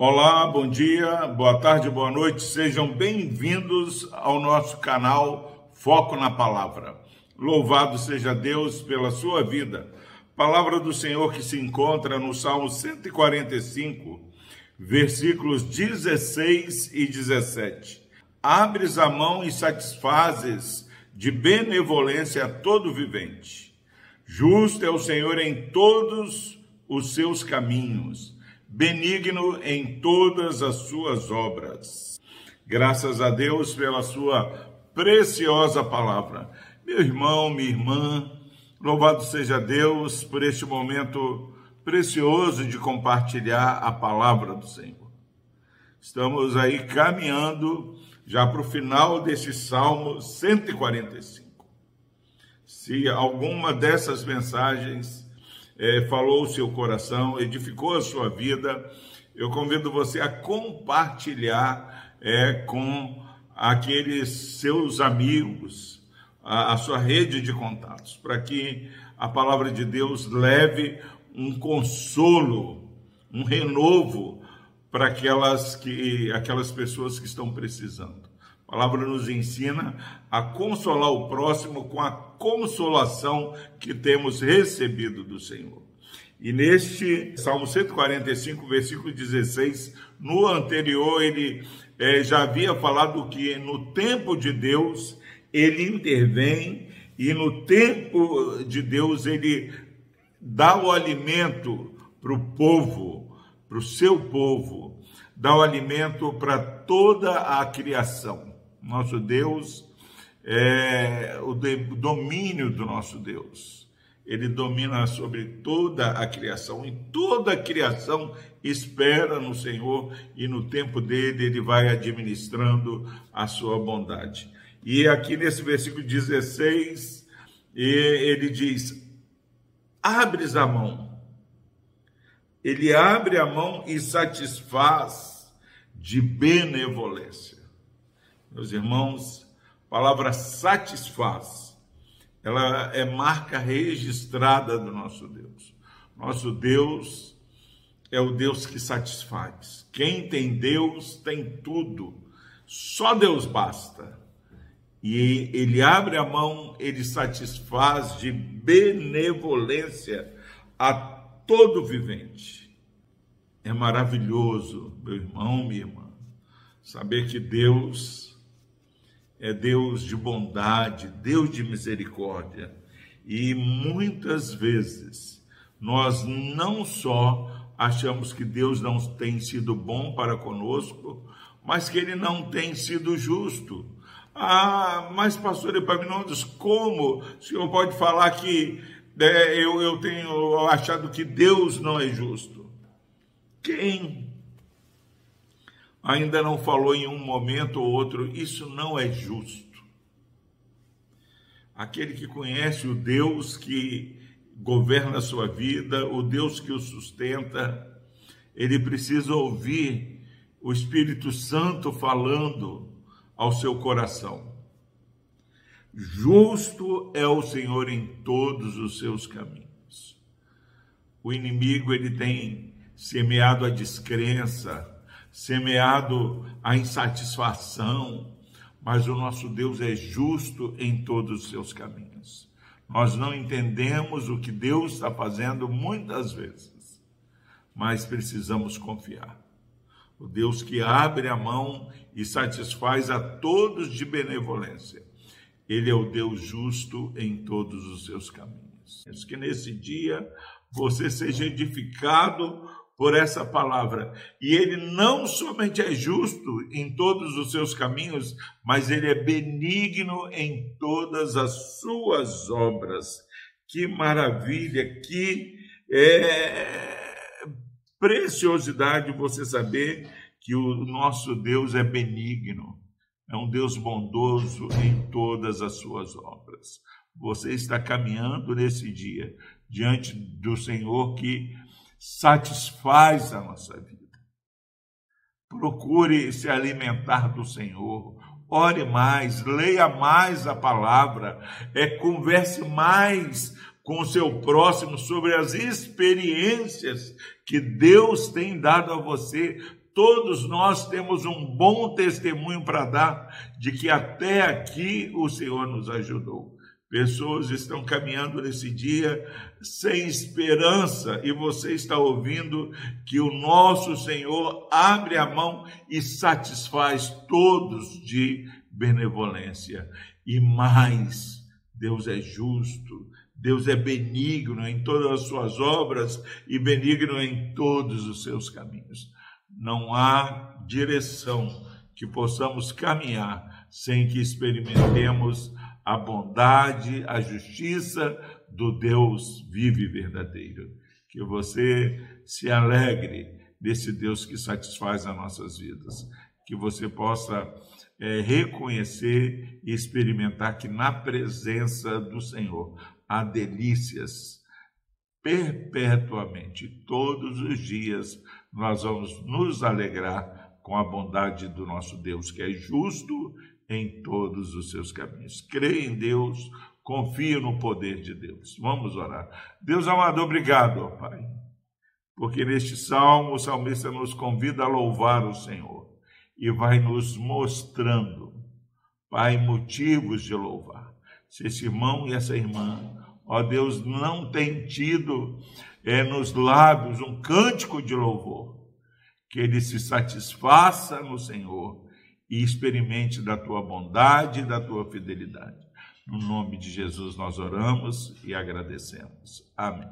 Olá, bom dia, boa tarde, boa noite, sejam bem-vindos ao nosso canal Foco na Palavra. Louvado seja Deus pela sua vida. Palavra do Senhor que se encontra no Salmo 145, versículos 16 e 17. Abres a mão e satisfazes de benevolência a todo vivente. Justo é o Senhor em todos os seus caminhos benigno em todas as suas obras. Graças a Deus pela sua preciosa palavra. Meu irmão, minha irmã, louvado seja Deus por este momento precioso de compartilhar a palavra do Senhor. Estamos aí caminhando já para o final desse Salmo 145. Se alguma dessas mensagens é, falou o seu coração, edificou a sua vida, eu convido você a compartilhar é, com aqueles seus amigos, a, a sua rede de contatos, para que a palavra de Deus leve um consolo, um renovo para aquelas, que, aquelas pessoas que estão precisando. A palavra nos ensina a consolar o próximo com a consolação que temos recebido do Senhor. E neste Salmo 145, versículo 16, no anterior, ele é, já havia falado que no tempo de Deus ele intervém e no tempo de Deus ele dá o alimento para o povo, para o seu povo, dá o alimento para toda a criação. Nosso Deus é o domínio do nosso Deus. Ele domina sobre toda a criação e toda a criação espera no Senhor e no tempo dele ele vai administrando a sua bondade. E aqui nesse versículo 16, ele diz: Abres a mão. Ele abre a mão e satisfaz de benevolência. Meus irmãos, a palavra satisfaz, ela é marca registrada do nosso Deus. Nosso Deus é o Deus que satisfaz. Quem tem Deus tem tudo. Só Deus basta. E ele abre a mão, ele satisfaz de benevolência a todo vivente. É maravilhoso, meu irmão, minha irmã, saber que Deus é Deus de bondade, Deus de misericórdia. E muitas vezes nós não só achamos que Deus não tem sido bom para conosco, mas que ele não tem sido justo. Ah, mas pastor Epaminondas, como o senhor pode falar que é, eu, eu tenho achado que Deus não é justo? Quem ainda não falou em um momento ou outro, isso não é justo. Aquele que conhece o Deus que governa a sua vida, o Deus que o sustenta, ele precisa ouvir o Espírito Santo falando ao seu coração. Justo é o Senhor em todos os seus caminhos. O inimigo ele tem semeado a descrença, semeado a insatisfação, mas o nosso Deus é justo em todos os seus caminhos. Nós não entendemos o que Deus está fazendo muitas vezes, mas precisamos confiar. O Deus que abre a mão e satisfaz a todos de benevolência. Ele é o Deus justo em todos os seus caminhos. Que nesse dia você seja edificado por essa palavra. E ele não somente é justo em todos os seus caminhos, mas ele é benigno em todas as suas obras. Que maravilha, que é, preciosidade você saber que o nosso Deus é benigno, é um Deus bondoso em todas as suas obras. Você está caminhando nesse dia diante do Senhor que satisfaz a nossa vida. Procure se alimentar do Senhor. Ore mais, leia mais a palavra, é, converse mais com o seu próximo sobre as experiências que Deus tem dado a você Todos nós temos um bom testemunho para dar de que até aqui o Senhor nos ajudou. Pessoas estão caminhando nesse dia sem esperança e você está ouvindo que o nosso Senhor abre a mão e satisfaz todos de benevolência. E mais, Deus é justo, Deus é benigno em todas as suas obras e benigno em todos os seus caminhos não há direção que possamos caminhar sem que experimentemos a bondade, a justiça do Deus vivo e verdadeiro. Que você se alegre desse Deus que satisfaz as nossas vidas. Que você possa é, reconhecer e experimentar que na presença do Senhor há delícias perpetuamente, todos os dias nós vamos nos alegrar com a bondade do nosso Deus, que é justo em todos os seus caminhos. Creia em Deus, confie no poder de Deus. Vamos orar. Deus amado, obrigado, ó Pai, porque neste salmo o salmista nos convida a louvar o Senhor e vai nos mostrando, Pai, motivos de louvar. Se esse irmão e essa irmã, ó Deus, não tem tido é, nos lábios um cântico de louvor, que ele se satisfaça no Senhor e experimente da tua bondade e da tua fidelidade. No nome de Jesus nós oramos e agradecemos. Amém.